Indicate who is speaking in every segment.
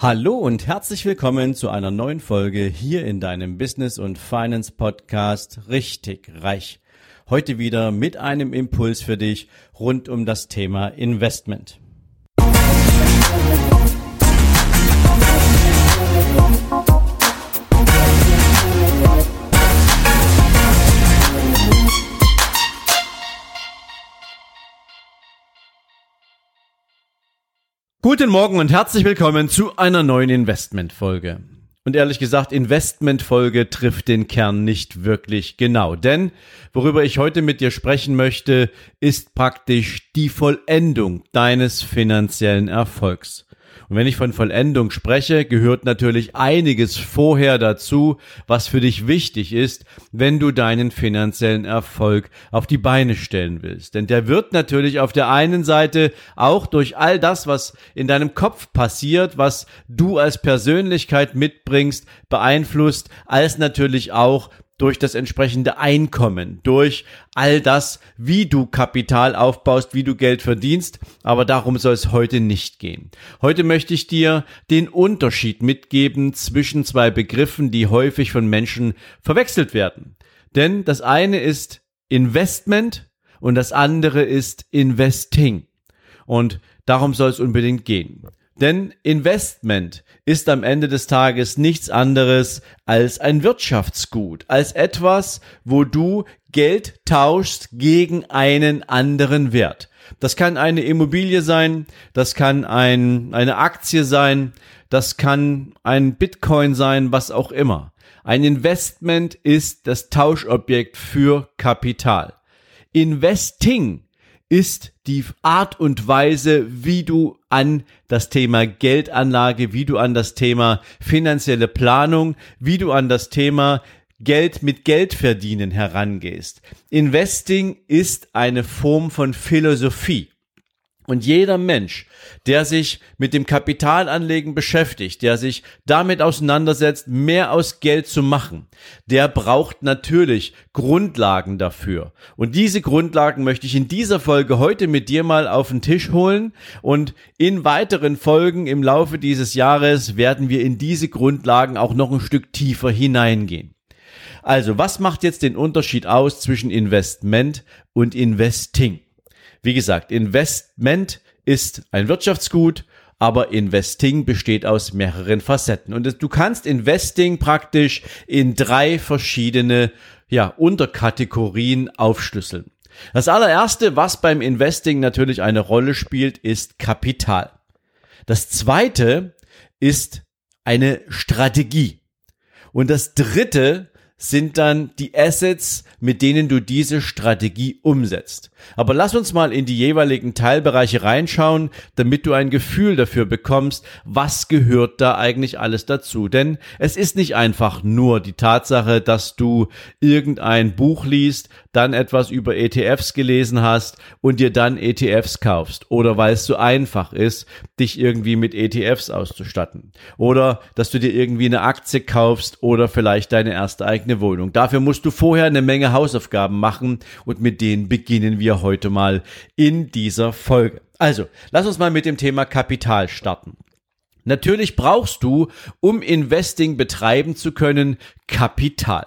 Speaker 1: Hallo und herzlich willkommen zu einer neuen Folge hier in deinem Business und Finance Podcast Richtig Reich. Heute wieder mit einem Impuls für dich rund um das Thema Investment. Guten Morgen und herzlich willkommen zu einer neuen Investmentfolge. Und ehrlich gesagt, Investmentfolge trifft den Kern nicht wirklich genau. Denn worüber ich heute mit dir sprechen möchte, ist praktisch die Vollendung deines finanziellen Erfolgs. Und wenn ich von Vollendung spreche, gehört natürlich einiges vorher dazu, was für dich wichtig ist, wenn du deinen finanziellen Erfolg auf die Beine stellen willst. Denn der wird natürlich auf der einen Seite auch durch all das, was in deinem Kopf passiert, was du als Persönlichkeit mitbringst, beeinflusst, als natürlich auch durch das entsprechende Einkommen, durch all das, wie du Kapital aufbaust, wie du Geld verdienst. Aber darum soll es heute nicht gehen. Heute möchte ich dir den Unterschied mitgeben zwischen zwei Begriffen, die häufig von Menschen verwechselt werden. Denn das eine ist Investment und das andere ist Investing. Und darum soll es unbedingt gehen. Denn Investment ist am Ende des Tages nichts anderes als ein Wirtschaftsgut, als etwas, wo du Geld tauschst gegen einen anderen Wert. Das kann eine Immobilie sein, das kann ein, eine Aktie sein, das kann ein Bitcoin sein, was auch immer. Ein Investment ist das Tauschobjekt für Kapital. Investing ist die Art und Weise, wie du an das Thema Geldanlage, wie du an das Thema finanzielle Planung, wie du an das Thema Geld mit Geld verdienen herangehst. Investing ist eine Form von Philosophie. Und jeder Mensch, der sich mit dem Kapitalanlegen beschäftigt, der sich damit auseinandersetzt, mehr aus Geld zu machen, der braucht natürlich Grundlagen dafür. Und diese Grundlagen möchte ich in dieser Folge heute mit dir mal auf den Tisch holen. Und in weiteren Folgen im Laufe dieses Jahres werden wir in diese Grundlagen auch noch ein Stück tiefer hineingehen. Also, was macht jetzt den Unterschied aus zwischen Investment und Investing? Wie gesagt, Investment ist ein Wirtschaftsgut, aber Investing besteht aus mehreren Facetten. Und du kannst Investing praktisch in drei verschiedene ja, Unterkategorien aufschlüsseln. Das allererste, was beim Investing natürlich eine Rolle spielt, ist Kapital. Das zweite ist eine Strategie. Und das dritte sind dann die Assets, mit denen du diese Strategie umsetzt. Aber lass uns mal in die jeweiligen Teilbereiche reinschauen, damit du ein Gefühl dafür bekommst, was gehört da eigentlich alles dazu. Denn es ist nicht einfach nur die Tatsache, dass du irgendein Buch liest, dann etwas über ETFs gelesen hast und dir dann ETFs kaufst. Oder weil es so einfach ist, dich irgendwie mit ETFs auszustatten. Oder dass du dir irgendwie eine Aktie kaufst oder vielleicht deine erste eigene Wohnung. Dafür musst du vorher eine Menge Hausaufgaben machen und mit denen beginnen wir heute mal in dieser Folge. Also, lass uns mal mit dem Thema Kapital starten. Natürlich brauchst du, um Investing betreiben zu können, Kapital.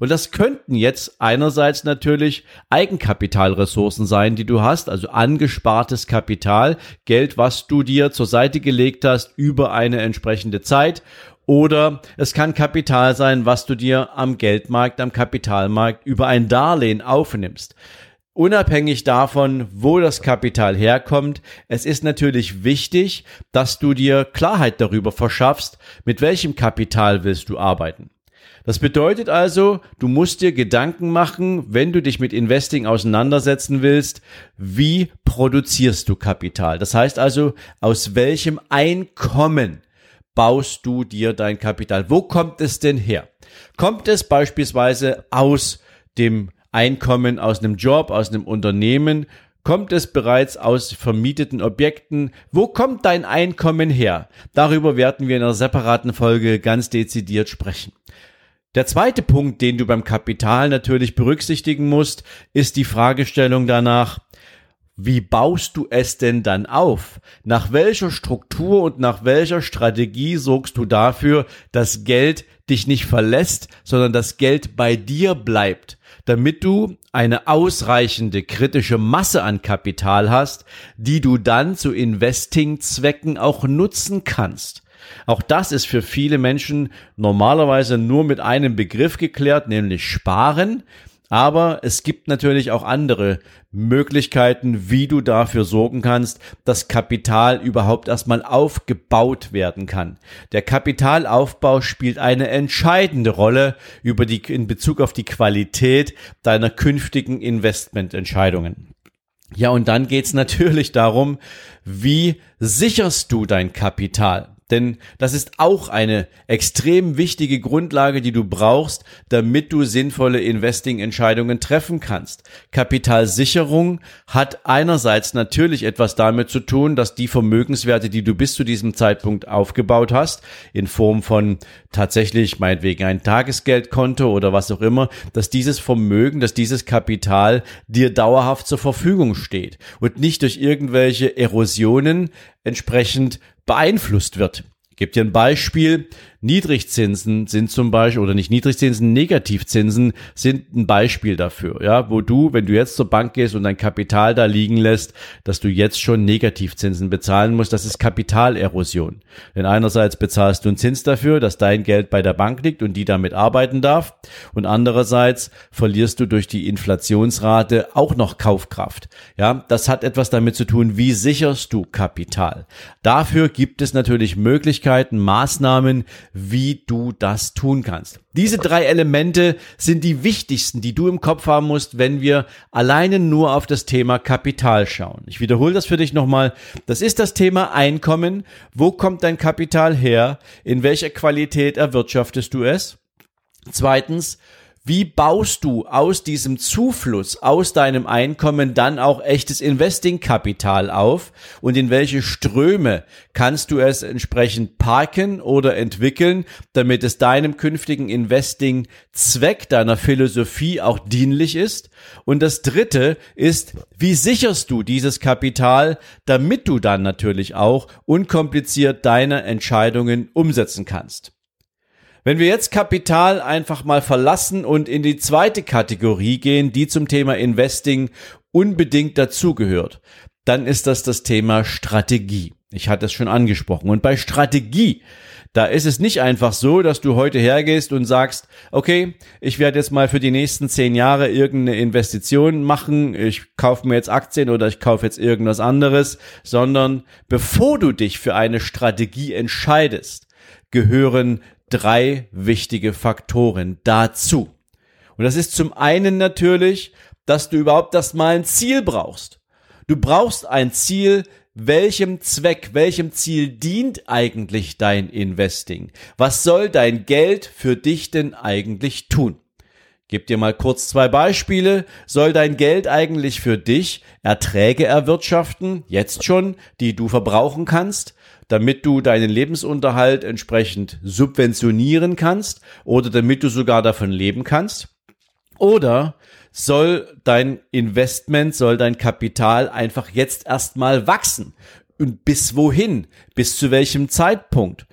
Speaker 1: Und das könnten jetzt einerseits natürlich Eigenkapitalressourcen sein, die du hast, also angespartes Kapital, Geld, was du dir zur Seite gelegt hast über eine entsprechende Zeit oder es kann Kapital sein, was du dir am Geldmarkt, am Kapitalmarkt über ein Darlehen aufnimmst. Unabhängig davon, wo das Kapital herkommt, es ist natürlich wichtig, dass du dir Klarheit darüber verschaffst, mit welchem Kapital willst du arbeiten. Das bedeutet also, du musst dir Gedanken machen, wenn du dich mit Investing auseinandersetzen willst, wie produzierst du Kapital? Das heißt also, aus welchem Einkommen baust du dir dein Kapital? Wo kommt es denn her? Kommt es beispielsweise aus dem Einkommen aus einem Job, aus einem Unternehmen? Kommt es bereits aus vermieteten Objekten? Wo kommt dein Einkommen her? Darüber werden wir in einer separaten Folge ganz dezidiert sprechen. Der zweite Punkt, den du beim Kapital natürlich berücksichtigen musst, ist die Fragestellung danach, wie baust du es denn dann auf? Nach welcher Struktur und nach welcher Strategie sorgst du dafür, dass Geld dich nicht verlässt, sondern das Geld bei dir bleibt, damit du eine ausreichende kritische Masse an Kapital hast, die du dann zu Investing-Zwecken auch nutzen kannst. Auch das ist für viele Menschen normalerweise nur mit einem Begriff geklärt, nämlich sparen. Aber es gibt natürlich auch andere Möglichkeiten, wie du dafür sorgen kannst, dass Kapital überhaupt erstmal aufgebaut werden kann. Der Kapitalaufbau spielt eine entscheidende Rolle über die, in Bezug auf die Qualität deiner künftigen Investmententscheidungen. Ja, und dann geht's natürlich darum, wie sicherst du dein Kapital? Denn das ist auch eine extrem wichtige Grundlage, die du brauchst, damit du sinnvolle Investing-Entscheidungen treffen kannst. Kapitalsicherung hat einerseits natürlich etwas damit zu tun, dass die Vermögenswerte, die du bis zu diesem Zeitpunkt aufgebaut hast, in Form von tatsächlich meinetwegen ein Tagesgeldkonto oder was auch immer, dass dieses Vermögen, dass dieses Kapital dir dauerhaft zur Verfügung steht und nicht durch irgendwelche Erosionen entsprechend beeinflusst wird. Ich gebe dir ein Beispiel. Niedrigzinsen sind zum Beispiel, oder nicht Niedrigzinsen, Negativzinsen sind ein Beispiel dafür, ja, wo du, wenn du jetzt zur Bank gehst und dein Kapital da liegen lässt, dass du jetzt schon Negativzinsen bezahlen musst, das ist Kapitalerosion. Denn einerseits bezahlst du einen Zins dafür, dass dein Geld bei der Bank liegt und die damit arbeiten darf und andererseits verlierst du durch die Inflationsrate auch noch Kaufkraft. Ja, das hat etwas damit zu tun, wie sicherst du Kapital. Dafür gibt es natürlich Möglichkeiten, Maßnahmen, wie du das tun kannst. Diese drei Elemente sind die wichtigsten, die du im Kopf haben musst, wenn wir alleine nur auf das Thema Kapital schauen. Ich wiederhole das für dich nochmal. Das ist das Thema Einkommen. Wo kommt dein Kapital her? In welcher Qualität erwirtschaftest du es? Zweitens, wie baust du aus diesem Zufluss, aus deinem Einkommen dann auch echtes Investing-Kapital auf und in welche Ströme kannst du es entsprechend parken oder entwickeln, damit es deinem künftigen Investing-Zweck, deiner Philosophie auch dienlich ist? Und das dritte ist, wie sicherst du dieses Kapital, damit du dann natürlich auch unkompliziert deine Entscheidungen umsetzen kannst? Wenn wir jetzt Kapital einfach mal verlassen und in die zweite Kategorie gehen, die zum Thema Investing unbedingt dazugehört, dann ist das das Thema Strategie. Ich hatte es schon angesprochen. Und bei Strategie, da ist es nicht einfach so, dass du heute hergehst und sagst, okay, ich werde jetzt mal für die nächsten zehn Jahre irgendeine Investition machen, ich kaufe mir jetzt Aktien oder ich kaufe jetzt irgendwas anderes, sondern bevor du dich für eine Strategie entscheidest, gehören drei wichtige Faktoren dazu. Und das ist zum einen natürlich, dass du überhaupt das mal ein Ziel brauchst. Du brauchst ein Ziel, welchem Zweck, welchem Ziel dient eigentlich dein Investing? Was soll dein Geld für dich denn eigentlich tun? Gib dir mal kurz zwei Beispiele. Soll dein Geld eigentlich für dich Erträge erwirtschaften, jetzt schon, die du verbrauchen kannst? Damit du deinen Lebensunterhalt entsprechend subventionieren kannst oder damit du sogar davon leben kannst? Oder soll dein Investment, soll dein Kapital einfach jetzt erstmal wachsen? Und bis wohin? Bis zu welchem Zeitpunkt?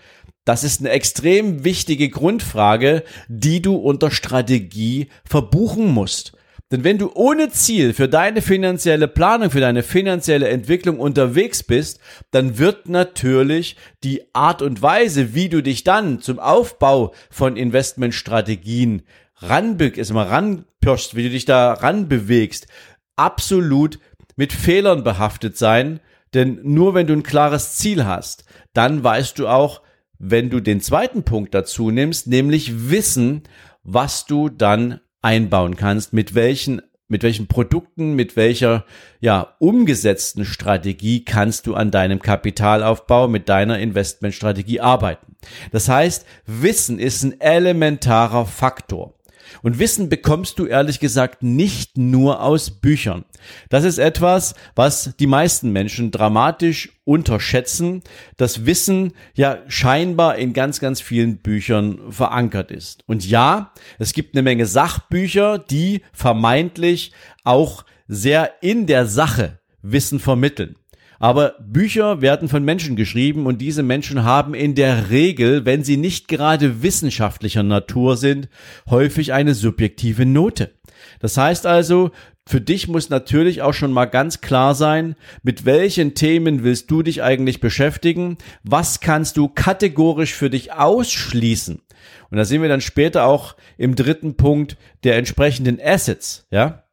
Speaker 1: Das ist eine extrem wichtige Grundfrage, die du unter Strategie verbuchen musst. Denn wenn du ohne Ziel für deine finanzielle Planung, für deine finanzielle Entwicklung unterwegs bist, dann wird natürlich die Art und Weise, wie du dich dann zum Aufbau von Investmentstrategien ranbewegst, mal ranpirschst, wie du dich da ranbewegst, absolut mit Fehlern behaftet sein. Denn nur wenn du ein klares Ziel hast, dann weißt du auch, wenn du den zweiten Punkt dazu nimmst, nämlich wissen, was du dann einbauen kannst, mit welchen mit welchen Produkten, mit welcher ja umgesetzten Strategie kannst du an deinem Kapitalaufbau mit deiner Investmentstrategie arbeiten. Das heißt, Wissen ist ein elementarer Faktor. Und Wissen bekommst du ehrlich gesagt nicht nur aus Büchern. Das ist etwas, was die meisten Menschen dramatisch unterschätzen, dass Wissen ja scheinbar in ganz, ganz vielen Büchern verankert ist. Und ja, es gibt eine Menge Sachbücher, die vermeintlich auch sehr in der Sache Wissen vermitteln. Aber Bücher werden von Menschen geschrieben und diese Menschen haben in der Regel, wenn sie nicht gerade wissenschaftlicher Natur sind, häufig eine subjektive Note. Das heißt also, für dich muss natürlich auch schon mal ganz klar sein, mit welchen Themen willst du dich eigentlich beschäftigen? Was kannst du kategorisch für dich ausschließen? Und da sehen wir dann später auch im dritten Punkt der entsprechenden Assets, ja?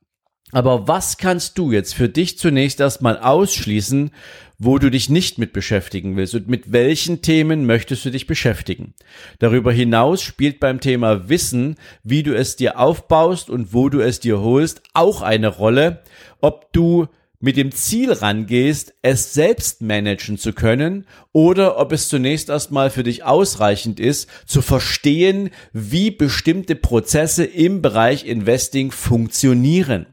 Speaker 1: Aber was kannst du jetzt für dich zunächst erstmal ausschließen, wo du dich nicht mit beschäftigen willst und mit welchen Themen möchtest du dich beschäftigen? Darüber hinaus spielt beim Thema Wissen, wie du es dir aufbaust und wo du es dir holst, auch eine Rolle, ob du mit dem Ziel rangehst, es selbst managen zu können oder ob es zunächst erstmal für dich ausreichend ist, zu verstehen, wie bestimmte Prozesse im Bereich Investing funktionieren.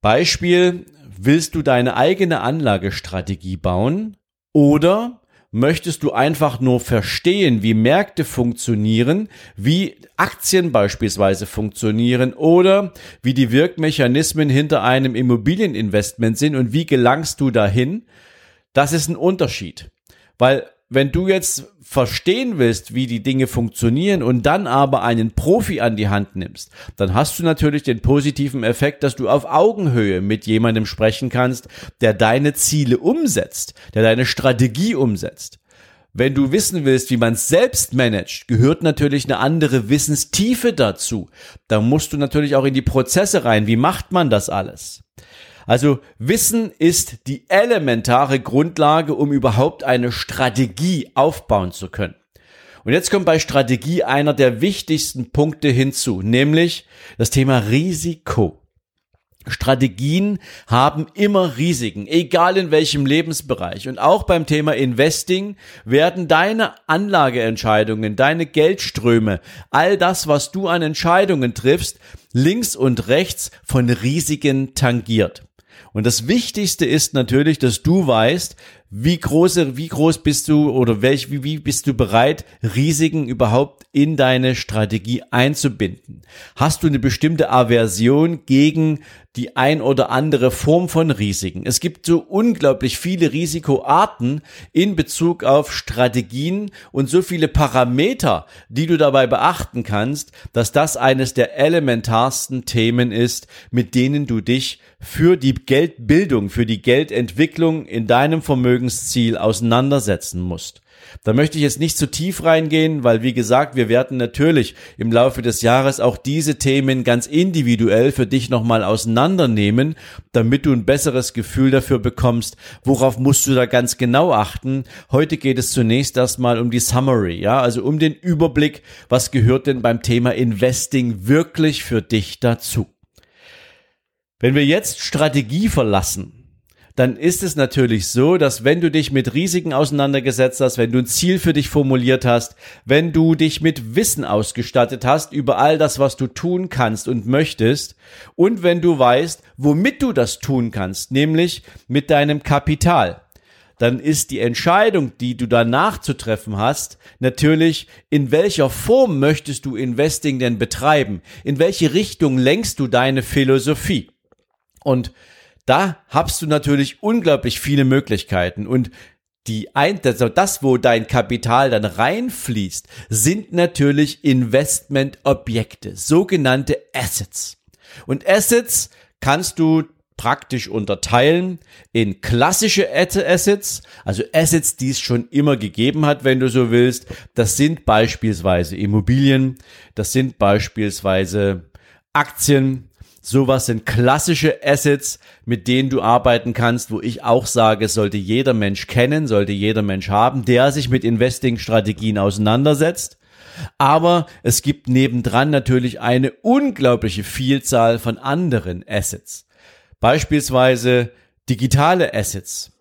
Speaker 1: Beispiel, willst du deine eigene Anlagestrategie bauen oder möchtest du einfach nur verstehen, wie Märkte funktionieren, wie Aktien beispielsweise funktionieren oder wie die Wirkmechanismen hinter einem Immobilieninvestment sind und wie gelangst du dahin? Das ist ein Unterschied. Weil wenn du jetzt verstehen willst, wie die Dinge funktionieren und dann aber einen Profi an die Hand nimmst, dann hast du natürlich den positiven Effekt, dass du auf Augenhöhe mit jemandem sprechen kannst, der deine Ziele umsetzt, der deine Strategie umsetzt. Wenn du wissen willst, wie man es selbst managt, gehört natürlich eine andere Wissenstiefe dazu. Da musst du natürlich auch in die Prozesse rein. Wie macht man das alles? Also Wissen ist die elementare Grundlage, um überhaupt eine Strategie aufbauen zu können. Und jetzt kommt bei Strategie einer der wichtigsten Punkte hinzu, nämlich das Thema Risiko. Strategien haben immer Risiken, egal in welchem Lebensbereich. Und auch beim Thema Investing werden deine Anlageentscheidungen, deine Geldströme, all das, was du an Entscheidungen triffst, links und rechts von Risiken tangiert. Und das Wichtigste ist natürlich, dass du weißt, wie große, wie groß bist du oder welch, wie, wie bist du bereit, Risiken überhaupt in deine Strategie einzubinden? Hast du eine bestimmte Aversion gegen die ein oder andere Form von Risiken? Es gibt so unglaublich viele Risikoarten in Bezug auf Strategien und so viele Parameter, die du dabei beachten kannst, dass das eines der elementarsten Themen ist, mit denen du dich für die Geldbildung, für die Geldentwicklung in deinem Vermögensziel auseinandersetzen musst. Da möchte ich jetzt nicht zu tief reingehen, weil wie gesagt, wir werden natürlich im Laufe des Jahres auch diese Themen ganz individuell für dich nochmal auseinandernehmen, damit du ein besseres Gefühl dafür bekommst, worauf musst du da ganz genau achten. Heute geht es zunächst erstmal um die Summary, ja, also um den Überblick, was gehört denn beim Thema Investing wirklich für dich dazu. Wenn wir jetzt Strategie verlassen, dann ist es natürlich so, dass wenn du dich mit Risiken auseinandergesetzt hast, wenn du ein Ziel für dich formuliert hast, wenn du dich mit Wissen ausgestattet hast über all das, was du tun kannst und möchtest, und wenn du weißt, womit du das tun kannst, nämlich mit deinem Kapital, dann ist die Entscheidung, die du danach zu treffen hast, natürlich, in welcher Form möchtest du Investing denn betreiben? In welche Richtung lenkst du deine Philosophie? Und da hast du natürlich unglaublich viele Möglichkeiten und die ein, also das, wo dein Kapital dann reinfließt, sind natürlich Investmentobjekte, sogenannte Assets. Und Assets kannst du praktisch unterteilen in klassische Assets, also Assets, die es schon immer gegeben hat, wenn du so willst. Das sind beispielsweise Immobilien, das sind beispielsweise Aktien, Sowas sind klassische Assets, mit denen du arbeiten kannst, wo ich auch sage, sollte jeder Mensch kennen, sollte jeder Mensch haben, der sich mit Investing-Strategien auseinandersetzt. Aber es gibt nebendran natürlich eine unglaubliche Vielzahl von anderen Assets. Beispielsweise digitale Assets.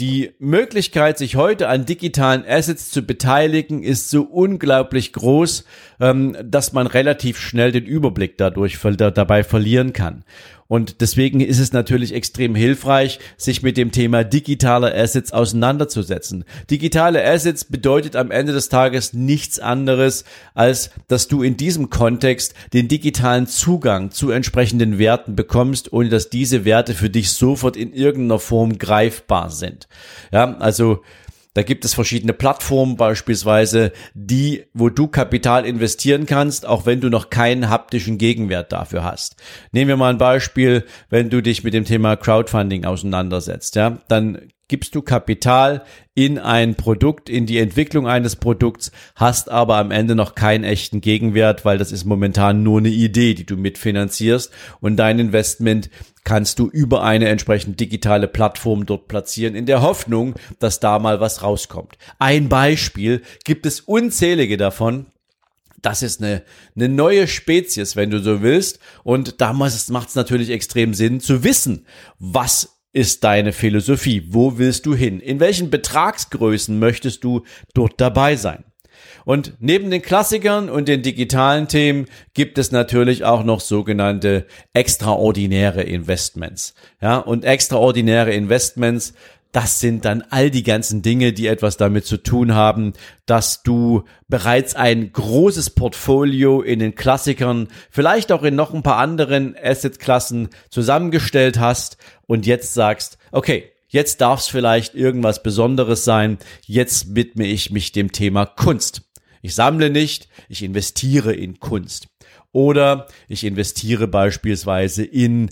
Speaker 1: Die Möglichkeit, sich heute an digitalen Assets zu beteiligen, ist so unglaublich groß, ähm, dass man relativ schnell den Überblick dadurch dabei verlieren kann. Und deswegen ist es natürlich extrem hilfreich, sich mit dem Thema digitaler Assets auseinanderzusetzen. Digitale Assets bedeutet am Ende des Tages nichts anderes, als dass du in diesem Kontext den digitalen Zugang zu entsprechenden Werten bekommst, ohne dass diese Werte für dich sofort in irgendeiner Form greifbar sind. Ja, also da gibt es verschiedene Plattformen beispielsweise, die, wo du Kapital investieren kannst, auch wenn du noch keinen haptischen Gegenwert dafür hast. Nehmen wir mal ein Beispiel, wenn du dich mit dem Thema Crowdfunding auseinandersetzt, ja, dann gibst du Kapital in ein Produkt, in die Entwicklung eines Produkts, hast aber am Ende noch keinen echten Gegenwert, weil das ist momentan nur eine Idee, die du mitfinanzierst und dein Investment kannst du über eine entsprechend digitale Plattform dort platzieren, in der Hoffnung, dass da mal was rauskommt. Ein Beispiel gibt es unzählige davon, das ist eine, eine neue Spezies, wenn du so willst. Und damals macht es natürlich extrem Sinn zu wissen, was ist deine Philosophie? Wo willst du hin? In welchen Betragsgrößen möchtest du dort dabei sein? Und neben den Klassikern und den digitalen Themen gibt es natürlich auch noch sogenannte extraordinäre Investments. Ja, und extraordinäre Investments das sind dann all die ganzen Dinge, die etwas damit zu tun haben, dass du bereits ein großes Portfolio in den Klassikern, vielleicht auch in noch ein paar anderen Assetklassen zusammengestellt hast und jetzt sagst, okay, jetzt darf es vielleicht irgendwas Besonderes sein, jetzt widme ich mich dem Thema Kunst. Ich sammle nicht, ich investiere in Kunst. Oder ich investiere beispielsweise in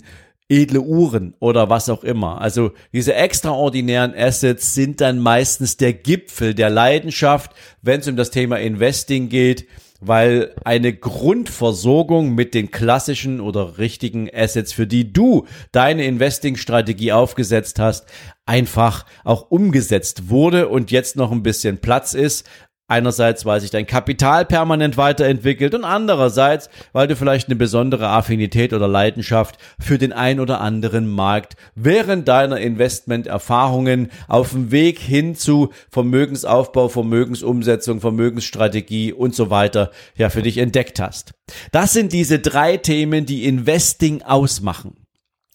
Speaker 1: edle Uhren oder was auch immer. Also diese extraordinären Assets sind dann meistens der Gipfel der Leidenschaft, wenn es um das Thema Investing geht, weil eine Grundversorgung mit den klassischen oder richtigen Assets, für die du deine Investing-Strategie aufgesetzt hast, einfach auch umgesetzt wurde und jetzt noch ein bisschen Platz ist, Einerseits, weil sich dein Kapital permanent weiterentwickelt und andererseits, weil du vielleicht eine besondere Affinität oder Leidenschaft für den ein oder anderen Markt während deiner Investmenterfahrungen auf dem Weg hin zu Vermögensaufbau, Vermögensumsetzung, Vermögensstrategie und so weiter ja für dich entdeckt hast. Das sind diese drei Themen, die Investing ausmachen.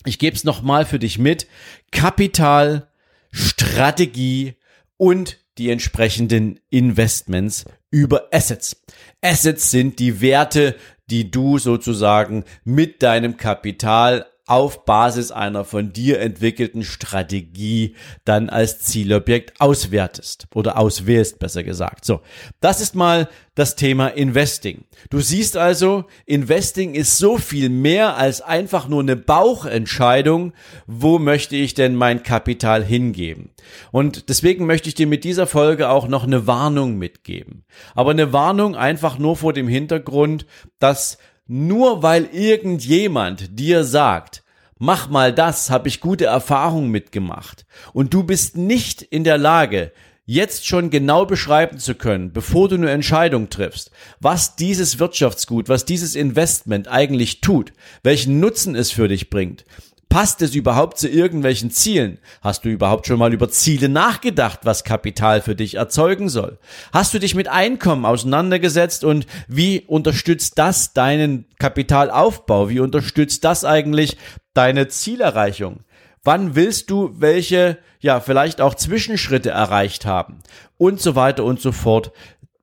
Speaker 1: Ich gebe es nochmal für dich mit. Kapital, Strategie und die entsprechenden Investments über Assets. Assets sind die Werte, die du sozusagen mit deinem Kapital auf Basis einer von dir entwickelten Strategie dann als Zielobjekt auswertest oder auswählst, besser gesagt. So, das ist mal das Thema Investing. Du siehst also, Investing ist so viel mehr als einfach nur eine Bauchentscheidung, wo möchte ich denn mein Kapital hingeben. Und deswegen möchte ich dir mit dieser Folge auch noch eine Warnung mitgeben. Aber eine Warnung einfach nur vor dem Hintergrund, dass nur weil irgendjemand dir sagt, mach mal das, habe ich gute Erfahrungen mitgemacht. Und du bist nicht in der Lage, jetzt schon genau beschreiben zu können, bevor du eine Entscheidung triffst, was dieses Wirtschaftsgut, was dieses Investment eigentlich tut, welchen Nutzen es für dich bringt, Passt es überhaupt zu irgendwelchen Zielen? Hast du überhaupt schon mal über Ziele nachgedacht, was Kapital für dich erzeugen soll? Hast du dich mit Einkommen auseinandergesetzt und wie unterstützt das deinen Kapitalaufbau? Wie unterstützt das eigentlich deine Zielerreichung? Wann willst du welche, ja, vielleicht auch Zwischenschritte erreicht haben? Und so weiter und so fort.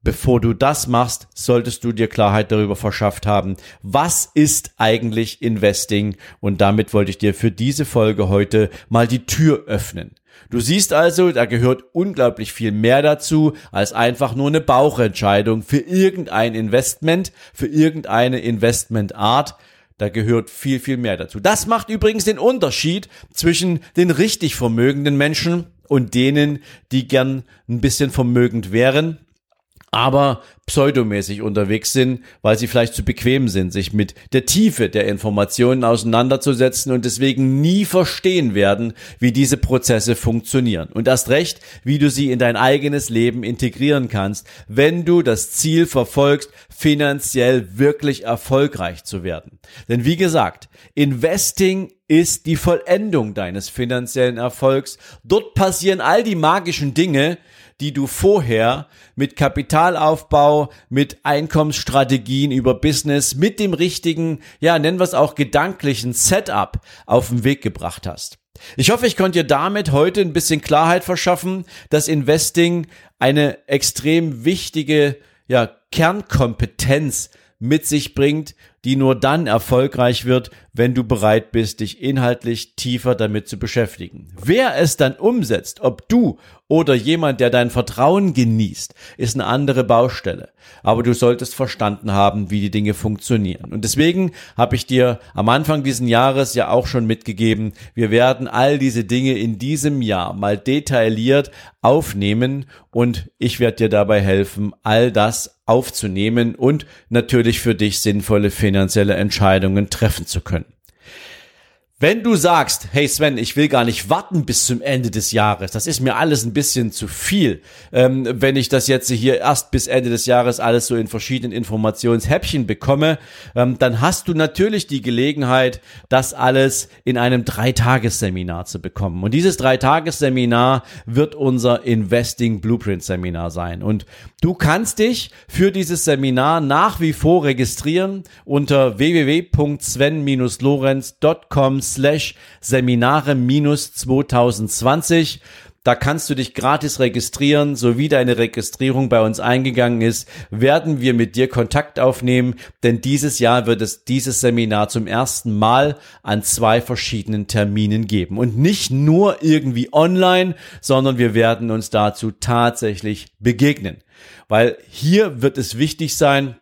Speaker 1: Bevor du das machst, solltest du dir Klarheit darüber verschafft haben, was ist eigentlich Investing? Und damit wollte ich dir für diese Folge heute mal die Tür öffnen. Du siehst also, da gehört unglaublich viel mehr dazu, als einfach nur eine Bauchentscheidung für irgendein Investment, für irgendeine Investmentart. Da gehört viel, viel mehr dazu. Das macht übrigens den Unterschied zwischen den richtig vermögenden Menschen und denen, die gern ein bisschen vermögend wären aber pseudomäßig unterwegs sind, weil sie vielleicht zu bequem sind, sich mit der Tiefe der Informationen auseinanderzusetzen und deswegen nie verstehen werden, wie diese Prozesse funktionieren. Und erst recht, wie du sie in dein eigenes Leben integrieren kannst, wenn du das Ziel verfolgst, finanziell wirklich erfolgreich zu werden. Denn wie gesagt, Investing ist die Vollendung deines finanziellen Erfolgs. Dort passieren all die magischen Dinge, die du vorher mit Kapitalaufbau, mit Einkommensstrategien über Business, mit dem richtigen, ja, nennen wir es auch gedanklichen Setup auf den Weg gebracht hast. Ich hoffe, ich konnte dir damit heute ein bisschen Klarheit verschaffen, dass Investing eine extrem wichtige ja, Kernkompetenz mit sich bringt, die nur dann erfolgreich wird, wenn du bereit bist, dich inhaltlich tiefer damit zu beschäftigen. Wer es dann umsetzt, ob du oder jemand, der dein Vertrauen genießt, ist eine andere Baustelle. Aber du solltest verstanden haben, wie die Dinge funktionieren. Und deswegen habe ich dir am Anfang diesen Jahres ja auch schon mitgegeben, wir werden all diese Dinge in diesem Jahr mal detailliert aufnehmen und ich werde dir dabei helfen, all das aufzunehmen und natürlich für dich sinnvolle finanzielle Entscheidungen treffen zu können. Wenn du sagst, hey Sven, ich will gar nicht warten bis zum Ende des Jahres, das ist mir alles ein bisschen zu viel, ähm, wenn ich das jetzt hier erst bis Ende des Jahres alles so in verschiedenen Informationshäppchen bekomme, ähm, dann hast du natürlich die Gelegenheit, das alles in einem Dreitagesseminar zu bekommen. Und dieses Dreitagesseminar wird unser Investing Blueprint Seminar sein. Und du kannst dich für dieses Seminar nach wie vor registrieren unter www.sven-lorenz.com slash Seminare minus 2020. Da kannst du dich gratis registrieren. Sowie deine Registrierung bei uns eingegangen ist, werden wir mit dir Kontakt aufnehmen, denn dieses Jahr wird es dieses Seminar zum ersten Mal an zwei verschiedenen Terminen geben. Und nicht nur irgendwie online, sondern wir werden uns dazu tatsächlich begegnen. Weil hier wird es wichtig sein,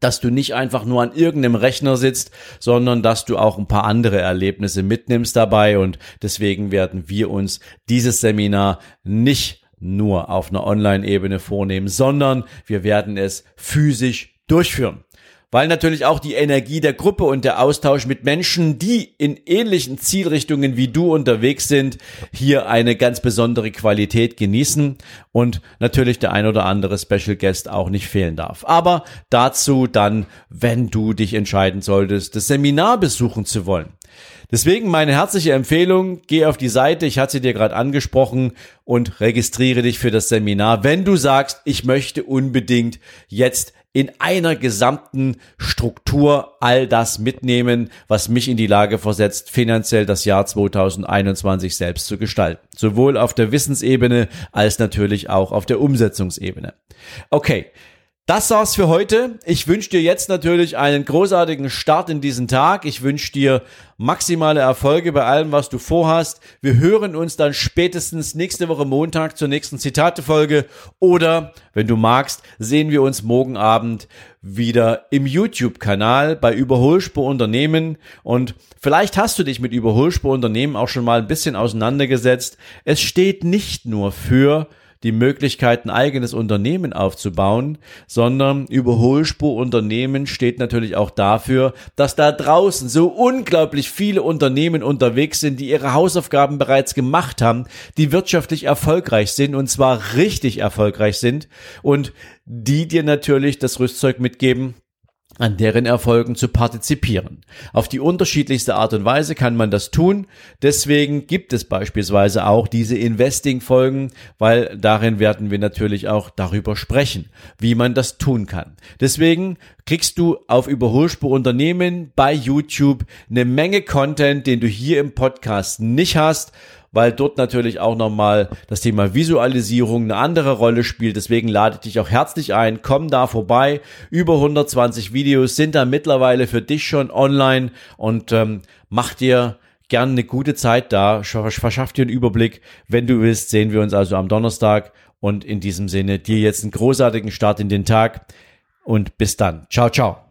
Speaker 1: dass du nicht einfach nur an irgendeinem Rechner sitzt, sondern dass du auch ein paar andere Erlebnisse mitnimmst dabei. Und deswegen werden wir uns dieses Seminar nicht nur auf einer Online-Ebene vornehmen, sondern wir werden es physisch durchführen weil natürlich auch die Energie der Gruppe und der Austausch mit Menschen, die in ähnlichen Zielrichtungen wie du unterwegs sind, hier eine ganz besondere Qualität genießen und natürlich der ein oder andere Special Guest auch nicht fehlen darf. Aber dazu dann, wenn du dich entscheiden solltest, das Seminar besuchen zu wollen. Deswegen meine herzliche Empfehlung, geh auf die Seite, ich hatte dir gerade angesprochen und registriere dich für das Seminar, wenn du sagst, ich möchte unbedingt jetzt in einer gesamten Struktur all das mitnehmen, was mich in die Lage versetzt, finanziell das Jahr 2021 selbst zu gestalten. Sowohl auf der Wissensebene als natürlich auch auf der Umsetzungsebene. Okay. Das war's für heute. Ich wünsche dir jetzt natürlich einen großartigen Start in diesen Tag. Ich wünsche dir maximale Erfolge bei allem, was du vorhast. Wir hören uns dann spätestens nächste Woche Montag zur nächsten Zitatefolge oder, wenn du magst, sehen wir uns morgen Abend wieder im YouTube-Kanal bei Überholspur Unternehmen und vielleicht hast du dich mit Überholspur Unternehmen auch schon mal ein bisschen auseinandergesetzt. Es steht nicht nur für die Möglichkeit, ein eigenes Unternehmen aufzubauen, sondern Überholspurunternehmen steht natürlich auch dafür, dass da draußen so unglaublich viele Unternehmen unterwegs sind, die ihre Hausaufgaben bereits gemacht haben, die wirtschaftlich erfolgreich sind und zwar richtig erfolgreich sind und die dir natürlich das Rüstzeug mitgeben, an deren Erfolgen zu partizipieren. Auf die unterschiedlichste Art und Weise kann man das tun. Deswegen gibt es beispielsweise auch diese Investing-Folgen, weil darin werden wir natürlich auch darüber sprechen, wie man das tun kann. Deswegen kriegst du auf Überholspur Unternehmen bei YouTube eine Menge Content, den du hier im Podcast nicht hast weil dort natürlich auch nochmal das Thema Visualisierung eine andere Rolle spielt. Deswegen lade ich dich auch herzlich ein, komm da vorbei. Über 120 Videos sind da mittlerweile für dich schon online und ähm, mach dir gern eine gute Zeit da, verschaff dir einen Überblick. Wenn du willst, sehen wir uns also am Donnerstag und in diesem Sinne dir jetzt einen großartigen Start in den Tag und bis dann. Ciao, ciao.